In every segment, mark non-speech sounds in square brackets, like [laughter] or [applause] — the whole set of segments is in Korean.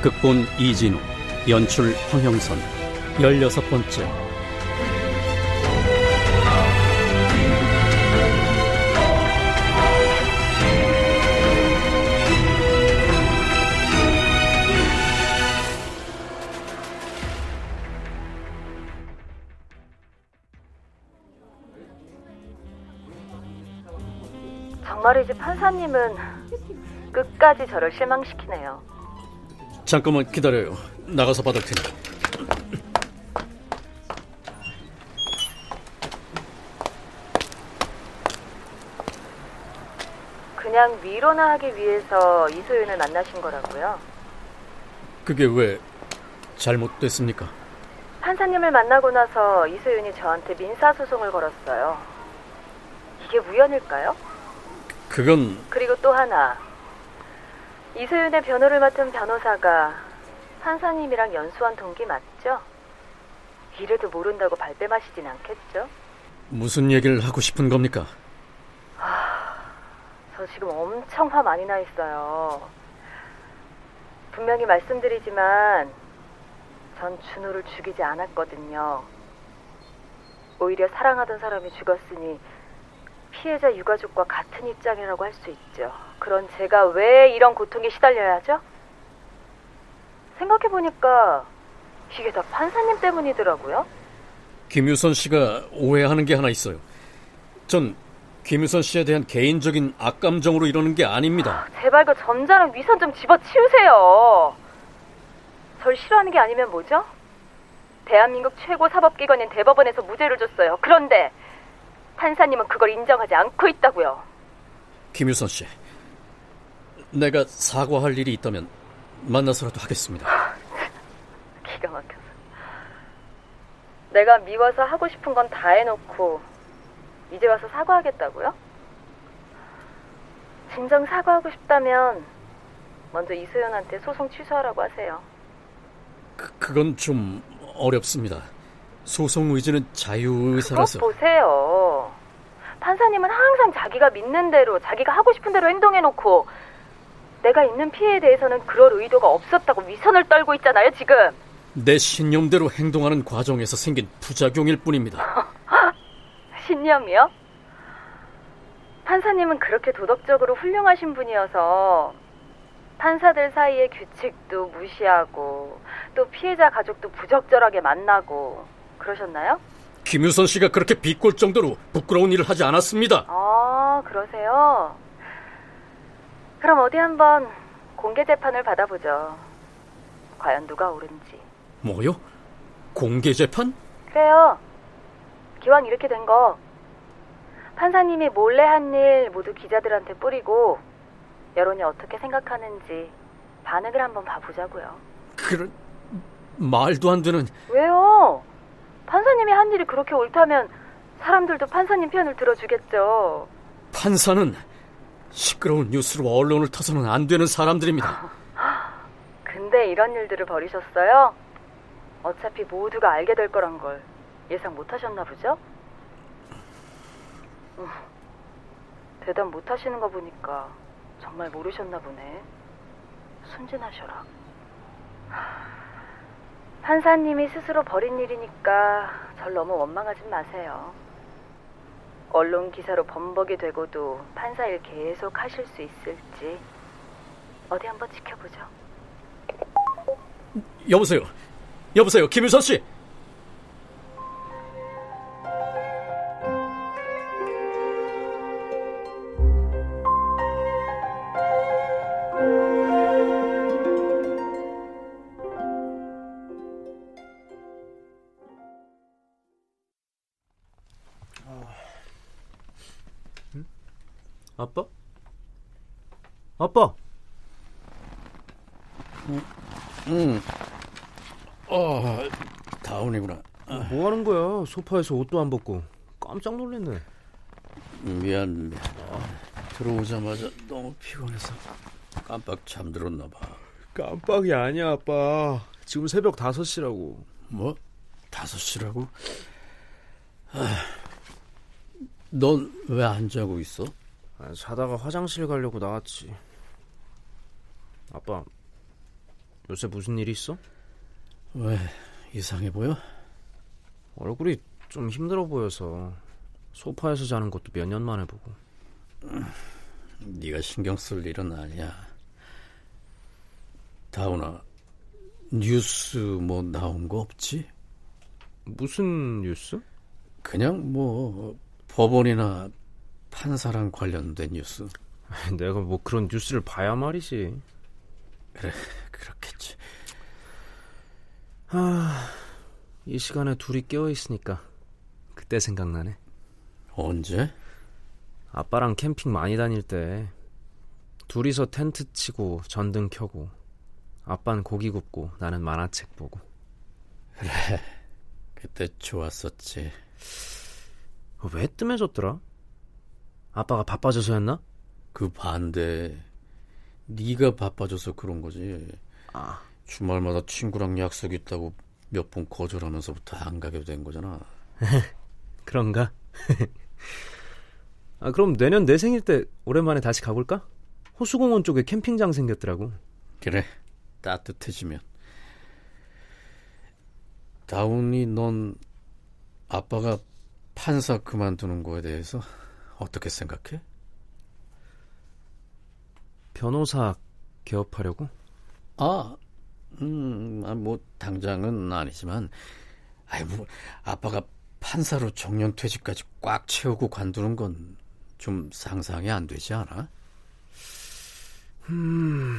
극본 이진우, 연출 황형선, 열여섯 번째. 정말이지 판사님은 끝까지 저를 실망시키네요. 잠깐만 기다려요. 나가서 받을 테니. 그냥 위로나 하기 위해서 이소윤을 만나신 거라고요? 그게 왜 잘못됐습니까? 판사님을 만나고 나서 이소윤이 저한테 민사소송을 걸었어요. 이게 우연일까요? 그건 그리고 또 하나 이소윤의 변호를 맡은 변호사가 판사님이랑 연수한 동기 맞죠? 이래도 모른다고 발뺌하시진 않겠죠? 무슨 얘기를 하고 싶은 겁니까? 아, 저 지금 엄청 화 많이 나 있어요. 분명히 말씀드리지만 전 준호를 죽이지 않았거든요. 오히려 사랑하던 사람이 죽었으니 피해자 유가족과 같은 입장이라고 할 수 있죠. 그런 제가 왜 이런 고통에 시달려야 하죠? 생각해보니까 이게 다 판사님 때문이더라고요. 김유선 씨가 오해하는 게 하나 있어요. 전 김유선 씨에 대한 개인적인 악감정으로 이러는 게 아닙니다. 아, 제발 그 점잖은 위선 좀 집어치우세요. 절 싫어하는 게 아니면 뭐죠? 대한민국 최고 사법기관인 대법원에서 무죄를 줬어요. 그런데 판사님은 그걸 인정하지 않고 있다고요. 김유선 씨, 내가 사과할 일이 있다면 만나서라도 하겠습니다. [laughs] 기가 막혀서. 내가 미워서 하고 싶은 건 다 해놓고 이제 와서 사과하겠다고요? 진정 사과하고 싶다면 먼저 이소연한테 소송 취소하라고 하세요. 그, 그건 좀 어렵습니다. 소송 의지는 자유의사라서. 보세요. 판사님은 항상 자기가 믿는 대로, 자기가 하고 싶은 대로 행동해놓고 내가 있는 피해에 대해서는 그럴 의도가 없었다고 위선을 떨고 있잖아요, 지금. 내 신념대로 행동하는 과정에서 생긴 부작용일 뿐입니다. [laughs] 신념이요? 판사님은 그렇게 도덕적으로 훌륭하신 분이어서 판사들 사이의 규칙도 무시하고 또 피해자 가족도 부적절하게 만나고 그러셨나요? 김유선 씨가 그렇게 비꼴 정도로 부끄러운 일을 하지 않았습니다. 아, 그러세요? 그럼 어디 한번 공개 재판을 받아보죠. 과연 누가 옳은지. 뭐요? 공개 재판? 그래요. 기왕 이렇게 된 거 판사님이 몰래 한 일 모두 기자들한테 뿌리고 여론이 어떻게 생각하는지 반응을 한번 봐보자고요. 그런 말도 안 되는. 왜요? 판사님이 한 일이 그렇게 옳다면 사람들도 판사님 편을 들어주겠죠. 판사는 시끄러운 뉴스로 언론을 타서는 안 되는 사람들입니다. [laughs] 근데 이런 일들을 벌이셨어요? 어차피 모두가 알게 될 거란 걸 예상 못 하셨나 보죠? 음, 대답 못 하시는 거 보니까 정말 모르셨나 보네. 순진하셔라. 판사님이 스스로 벌인 일이니까 절 너무 원망하진 마세요. 언론 기사로 범벅이 되고도 판사 일 계속 하실 수 있을지 어디 한번 지켜보죠. 여보세요. 여보세요. 김유선 씨. 아빠? 아빠? 응. 어, 다운이구나. 뭐 하는 거야? 소파에서 옷도 안 벗고 깜짝 놀랐네. 미안, 미안. 들어오자마자 너무 피곤해서 깜빡 잠들었나 봐. 깜빡이 아니야, 아빠. 지금 새벽 5시라고. 뭐? 5시라고? 아, 넌왜 안 자고 있어? 아, 자다가 화장실 가려고 나왔지. 아빠, 요새 무슨 일 있어? 왜 이상해 보여? 얼굴이 좀 힘들어 보여서 소파에서 자는 것도 몇 년 만에 보고. 네가 신경 쓸 일은 아니야. 다운아, 뉴스 뭐 나온 거 없지? 무슨 뉴스? 그냥 뭐 법원이나 판사랑 관련된 뉴스. [laughs] 내가 뭐 그런 뉴스를 봐야 말이지. 그래, 그렇겠지. 아, 이 시간에 둘이 깨어 있으니까 그때 생각나네. 언제? 아빠랑 캠핑 많이 다닐 때 둘이서 텐트 치고 전등 켜고 아빠는 고기 굽고 나는 만화책 보고. 그래, 그때 좋았었지. 어, 왜 뜸해졌더라? 아빠가 바빠져서였나? 그 반대. 네가 바빠져서 그런 거지. 아. 주말마다 친구랑 약속 있다고 몇 번 거절하면서부터 안 가게 된 거잖아. [laughs] 그런가? [laughs] 아, 그럼 내년 내 생일 때 오랜만에 다시 가볼까? 호수공원 쪽에 캠핑장 생겼더라고. 그래, 따뜻해지면. 다운이 넌 아빠가 판사 그만두는 거에 대해서 어떻게 생각해? 변호사 개업하려고? 아, 음, 아, 뭐 당장은 아니지만, 아이 뭐 아빠가 판사로 정년 퇴직까지 꽉 채우고 관두는 건 좀 상상이 안 되지 않아? 음,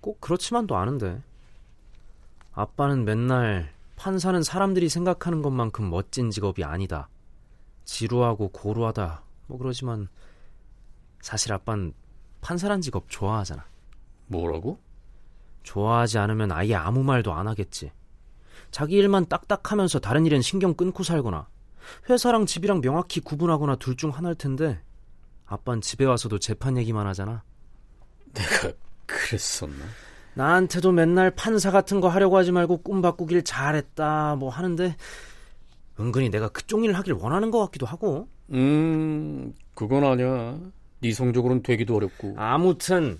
꼭 그렇지만도 않은데. 아빠는 맨날 판사는 사람들이 생각하는 것만큼 멋진 직업이 아니다. 지루하고 고루하다. 뭐 그러지만 사실 아빠는 판사란 직업 좋아하잖아. 뭐라고? 좋아하지 않으면 아예 아무 말도 안 하겠지. 자기 일만 딱딱하면서 다른 일엔 신경 끊고 살거나 회사랑 집이랑 명확히 구분하거나 둘 중 하나일 텐데 아빠는 집에 와서도 재판 얘기만 하잖아. 내가 그랬었나? 나한테도 맨날 판사 같은 거 하려고 하지 말고 꿈 바꾸길 잘했다 뭐 하는데 은근히 내가 그쪽 일을 하길 원하는 것 같기도 하고. 음, 그건 아니야. 네 성적으로는 되기도 어렵고. 아무튼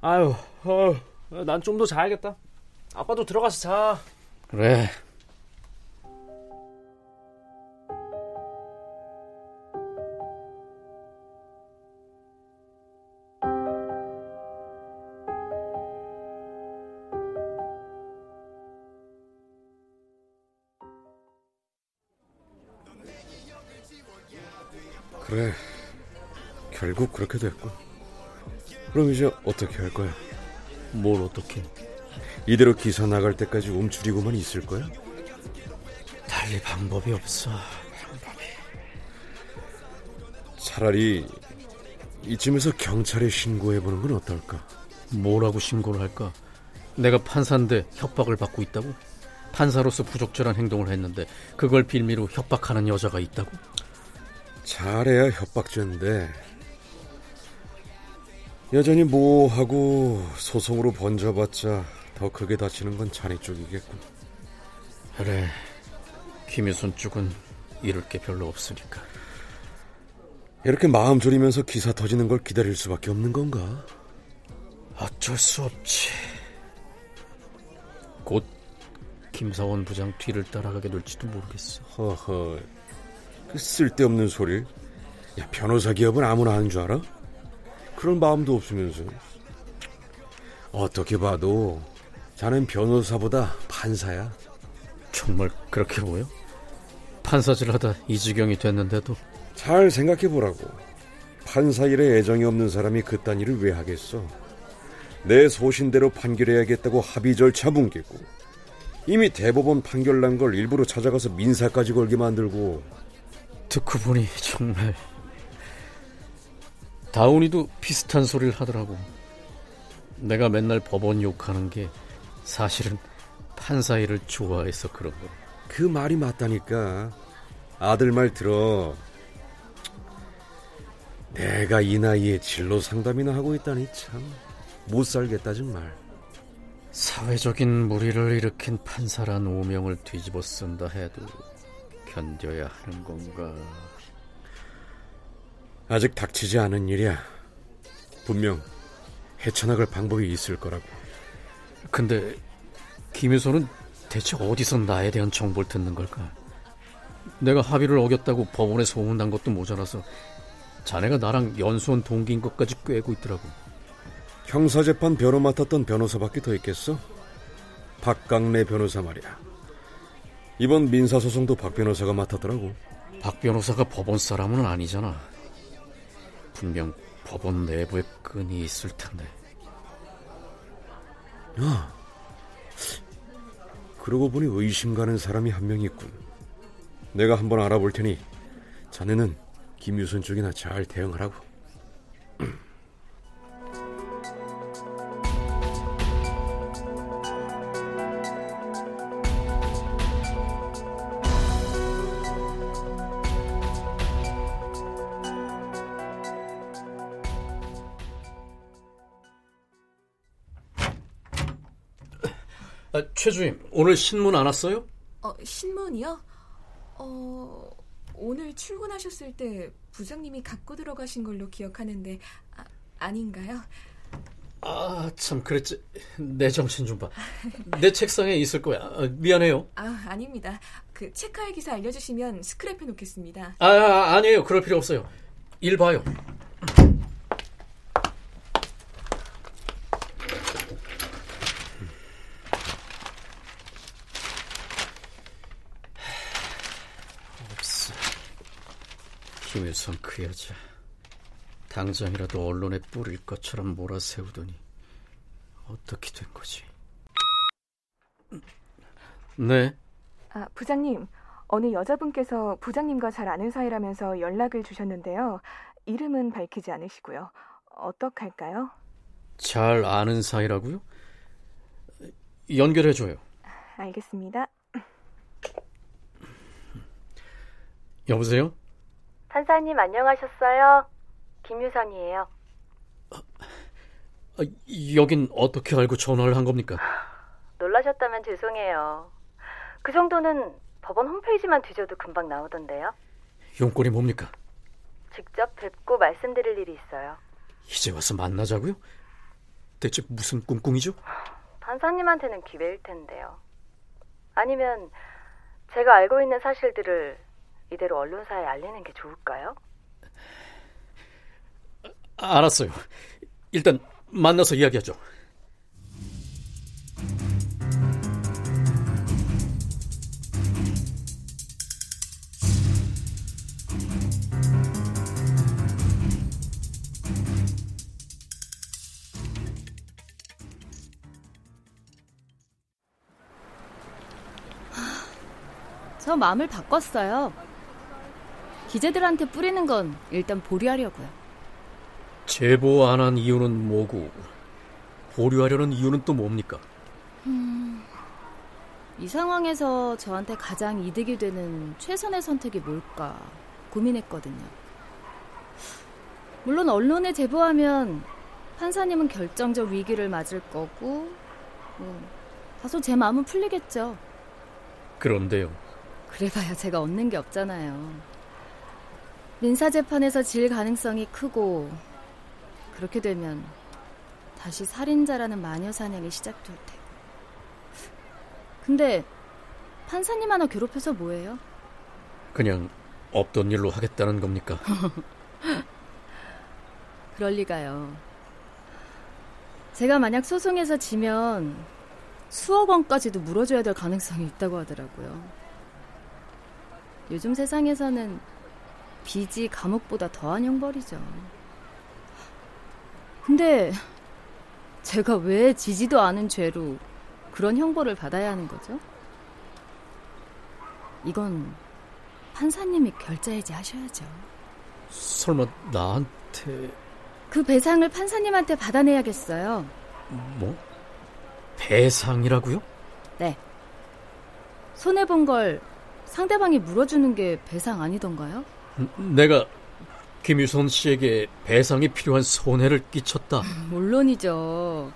아유, 난 좀 더 자야겠다. 아빠도 들어가서 자. 그래. 그래. 됐고. 그럼 이제 어떻게 할 거야? 뭘 어떻게? 이대로 기사 나갈 때까지 움츠리고만 있을 거야? 달리 방법이 없어. 차라리 이쯤에서 경찰에 신고해보는 건 어떨까? 뭐라고 신고를 할까? 내가 판사인데 협박을 받고 있다고? 판사로서 부적절한 행동을 했는데 그걸 빌미로 협박하는 여자가 있다고? 잘해야 협박죄인데 여전히 모호하고 소송으로 번져봤자 더 크게 다치는 건 자네 쪽이겠군. 그래, 김유선 쪽은 이럴 게 별로 없으니까. 이렇게 마음 졸이면서 기사 터지는 걸 기다릴 수밖에 없는 건가? 어쩔 수 없지. 곧 김사원 부장 뒤를 따라가게 될지도 모르겠어. 허허, 그 쓸데없는 소리. 야, 변호사 기업은 아무나 하는 줄 알아? 그런 마음도 없으면서. 어떻게 봐도 자넨 변호사보다 판사야. 정말 그렇게 보여? 판사질 하다 이 지경이 됐는데도 잘 생각해 보라고. 판사 일에 애정이 없는 사람이 그딴 일을 왜 하겠어? 내 소신대로 판결해야겠다고 합의 절차 뭉개고 이미 대법원 판결 난 걸 일부러 찾아가서 민사까지 걸게 만들고 듣고 보니 정말 다운이도 비슷한 소리를 하더라고. 내가 맨날 법원 욕하는 게 사실은 판사 일을 좋아해서 그런 거. 그 말이 맞다니까. 아들 말 들어. 내가 이 나이에 진로 상담이나 하고 있다니 참 못 살겠다 정말. 사회적인 무리를 일으킨 판사란 오명을 뒤집어 쓴다 해도 견뎌야 하는 건가? 아직 닥치지 않은 일이야. 분명 헤쳐나갈 방법이 있을 거라고. 근데 김유소는 대체 어디서 나에 대한 정보를 듣는 걸까? 내가 합의를 어겼다고 법원에 소문난 것도 모자라서 자네가 나랑 연수원 동기인 것까지 꿰고 있더라고. 형사재판 변호 맡았던 변호사밖에 더 있겠어? 박강래 변호사 말이야. 이번 민사소송도 박 변호사가 맡았더라고. 박 변호사가 법원 사람은 아니잖아. 분명 법원 내부에 끈이 있을 텐데. 아, 그러고 보니 의심 가는 사람이 한 명 있군. 내가 한번 알아볼 테니 자네는 김유선 쪽이나 잘 대응하라고. [clears throat] 최 주임, 오늘 신문 안 왔어요? 어, 신문이요? 어, 오늘 출근하셨을 때 부장님이 갖고 들어가신 걸로 기억하는데 아, 아닌가요? 아, 참 그랬지. 내 정신 좀 봐. 내 책상에 있을 거야. 아, 미안해요. 아, 아닙니다. 그 체크할 기사 알려주시면 스크랩해 놓겠습니다. 아, 아, 아니에요. 그럴 필요 없어요. 일 봐요. 없어. 김일성 그 여자. 당장이라도 언론에 뿌릴 것처럼 몰아세우더니 어떻게 된 거지? 네. 아, 부장님. 어느 여자분께서 부장님과 잘 아는 사이라면서 연락을 주셨는데요. 이름은 밝히지 않으시고요. 어떡할까요? 잘 아는 사이라고요? 연결해줘요. 알겠습니다. 여보세요? 판사님 안녕하셨어요? 김유선이에요. 아, 여긴 어떻게 알고 전화를 한 겁니까? [sighs] 놀라셨다면 죄송해요. 그 정도는 법원 홈페이지만 뒤져도 금방 나오던데요. 용건이 뭡니까? 직접 뵙고 말씀드릴 일이 있어요. 이제 와서 만나자고요? 대체 무슨 꿍꿍이죠? [sighs] 판사님한테는 기회일 텐데요. 아니면 제가 알고 있는 사실들을 이대로 언론사에 알리는 게 좋을까요? 알았어요. 일단 만나서 이야기하죠. 저 마음을 바꿨어요. 기자들한테 뿌리는 건 일단 보류하려고요. 제보 안 한 이유는 뭐고 보류하려는 이유는 또 뭡니까? 음, 이 상황에서 저한테 가장 이득이 되는 최선의 선택이 뭘까 고민했거든요. 물론 언론에 제보하면 판사님은 결정적 위기를 맞을 거고 뭐, 다소 제 마음은 풀리겠죠. 그런데요. 그래봐야 제가 얻는 게 없잖아요. 민사재판에서 질 가능성이 크고 그렇게 되면 다시 살인자라는 마녀 사냥이 시작될 테고. 근데 판사님 하나 괴롭혀서 뭐예요? 그냥 없던 일로 하겠다는 겁니까? [laughs] 그럴 리가요. 제가 만약 소송에서 지면 수억 원까지도 물어줘야 될 가능성이 있다고 하더라고요. 요즘 세상에서는 빚이 감옥보다 더한 형벌이죠. 근데 제가 왜 지지도 않은 죄로 그런 형벌을 받아야 하는 거죠? 이건 판사님이 결자해지 하셔야죠. 설마 나한테 그 배상을 판사님한테 받아내야겠어요. 뭐 배상이라고요? 네. 손해 본 걸 상대방이 물어주는 게 배상 아니던가요? 내가 김유선 씨에게 배상이 필요한 손해를 끼쳤다. 물론이죠.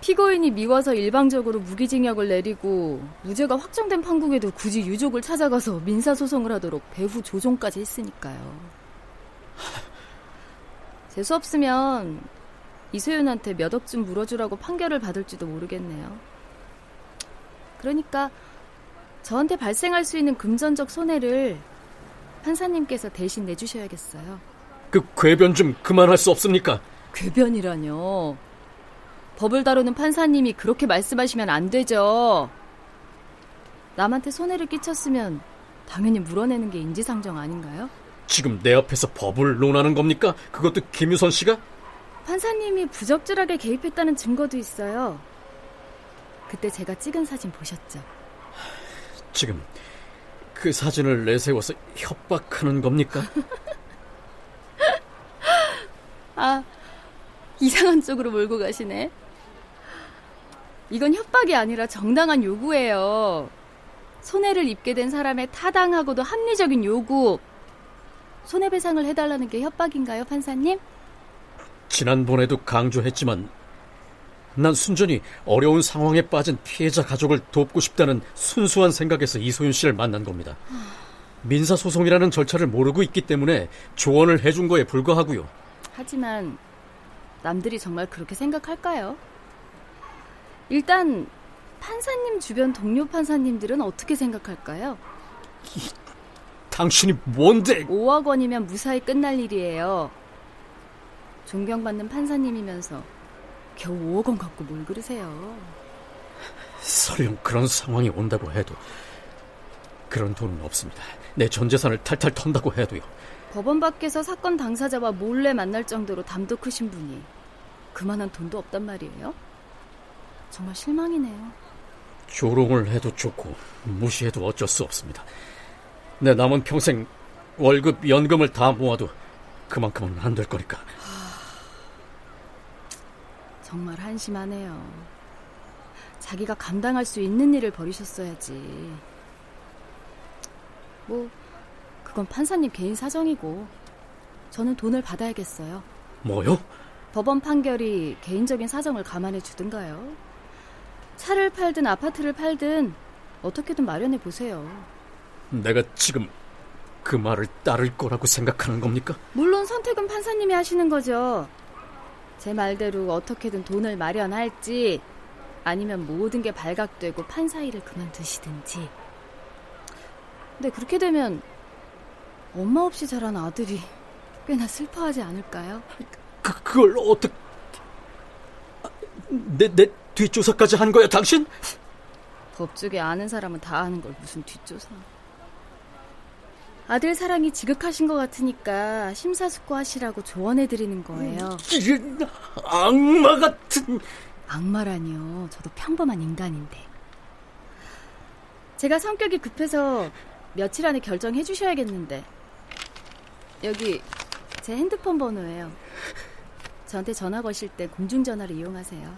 피고인이 미워서 일방적으로 무기징역을 내리고 무죄가 확정된 판국에도 굳이 유족을 찾아가서 민사소송을 하도록 배후 조종까지 했으니까요. 재수 없으면 이소윤한테 몇 억쯤 물어주라고 판결을 받을지도 모르겠네요. 그러니까 저한테 발생할 수 있는 금전적 손해를 판사님께서 대신 내주셔야겠어요. 그 궤변 좀 그만할 수 없습니까? 궤변이라뇨. 법을 다루는 판사님이 그렇게 말씀하시면 안 되죠. 남한테 손해를 끼쳤으면 당연히 물어내는 게 인지상정 아닌가요? 지금 내 앞에서 법을 논하는 겁니까? 그것도 김유선 씨가? 판사님이 부적절하게 개입했다는 증거도 있어요. 그때 제가 찍은 사진 보셨죠? 지금 그 사진을 내세워서 협박하는 겁니까? [laughs] 아, 이상한 쪽으로 몰고 가시네. 이건 협박이 아니라 정당한 요구예요. 손해를 입게 된 사람의 타당하고도 합리적인 요구. 손해배상을 해달라는 게 협박인가요, 판사님? 지난번에도 강조했지만 난 순전히 어려운 상황에 빠진 피해자 가족을 돕고 싶다는 순수한 생각에서 이소윤 씨를 만난 겁니다. 민사소송이라는 절차를 모르고 있기 때문에 조언을 해준 거에 불과하고요. 하지만 남들이 정말 그렇게 생각할까요? 일단 판사님 주변 동료 판사님들은 어떻게 생각할까요? 당신이 뭔데? 5억 원이면 무사히 끝날 일이에요. 존경받는 판사님이면서 겨우 5억 원 갖고 뭘 그러세요? 설령 그런 상황이 온다고 해도 그런 돈은 없습니다. 내 전 재산을 탈탈 턴다고 해도요. 법원 밖에서 사건 당사자와 몰래 만날 정도로 담도 크신 분이 그만한 돈도 없단 말이에요? 정말 실망이네요. 조롱을 해도 좋고 무시해도 어쩔 수 없습니다. 내 남은 평생 월급, 연금을 다 모아도 그만큼은 안 될 거니까. 정말 한심하네요. 자기가 감당할 수 있는 일을 벌이셨어야지. 뭐, 그건 판사님 개인 사정이고, 저는 돈을 받아야겠어요. 뭐요? 법원 판결이 개인적인 사정을 감안해 주든가요. 차를 팔든 아파트를 팔든 어떻게든 마련해 보세요. 내가 지금 그 말을 따를 거라고 생각하는 겁니까? 물론 선택은 판사님이 하시는 거죠. 제 말대로 어떻게든 돈을 마련할지 아니면 모든 게 발각되고 판사 일을 그만두시든지. 근데 그렇게 되면 엄마 없이 자란 아들이 꽤나 슬퍼하지 않을까요? 그, 그걸 어떻게... 내, 내 뒷조사까지 한 거야, 당신? 법조계 아는 사람은 다 아는 걸 무슨 뒷조사. 아들 사랑이 지극하신 것 같으니까 심사숙고하시라고 조언해드리는 거예요. 악마 같은... 악마라니요. 저도 평범한 인간인데. 제가 성격이 급해서 며칠 안에 결정해 주셔야겠는데. 여기 제 핸드폰 번호예요. 저한테 전화 거실 때 공중전화를 이용하세요.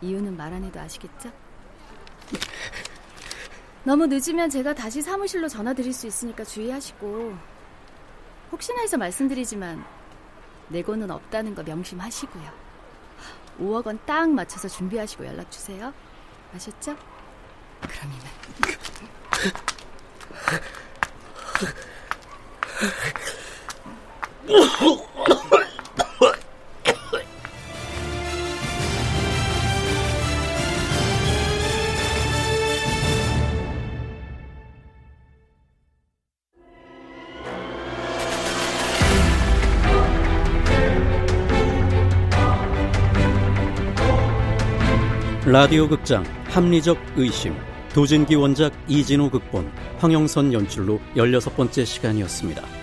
이유는 말 안 해도 아시겠죠? 너무 늦으면 제가 다시 사무실로 전화 드릴 수 있으니까 주의하시고 혹시나 해서 말씀드리지만 내고는 없다는 거 명심하시고요. 5억 원 딱 맞춰서 준비하시고 연락 주세요. 아셨죠? 그럼 이만. [laughs] 라디오 극장 합리적 의심 도진기 원작 이진호 극본 황영선 연출로 16번째 시간이었습니다.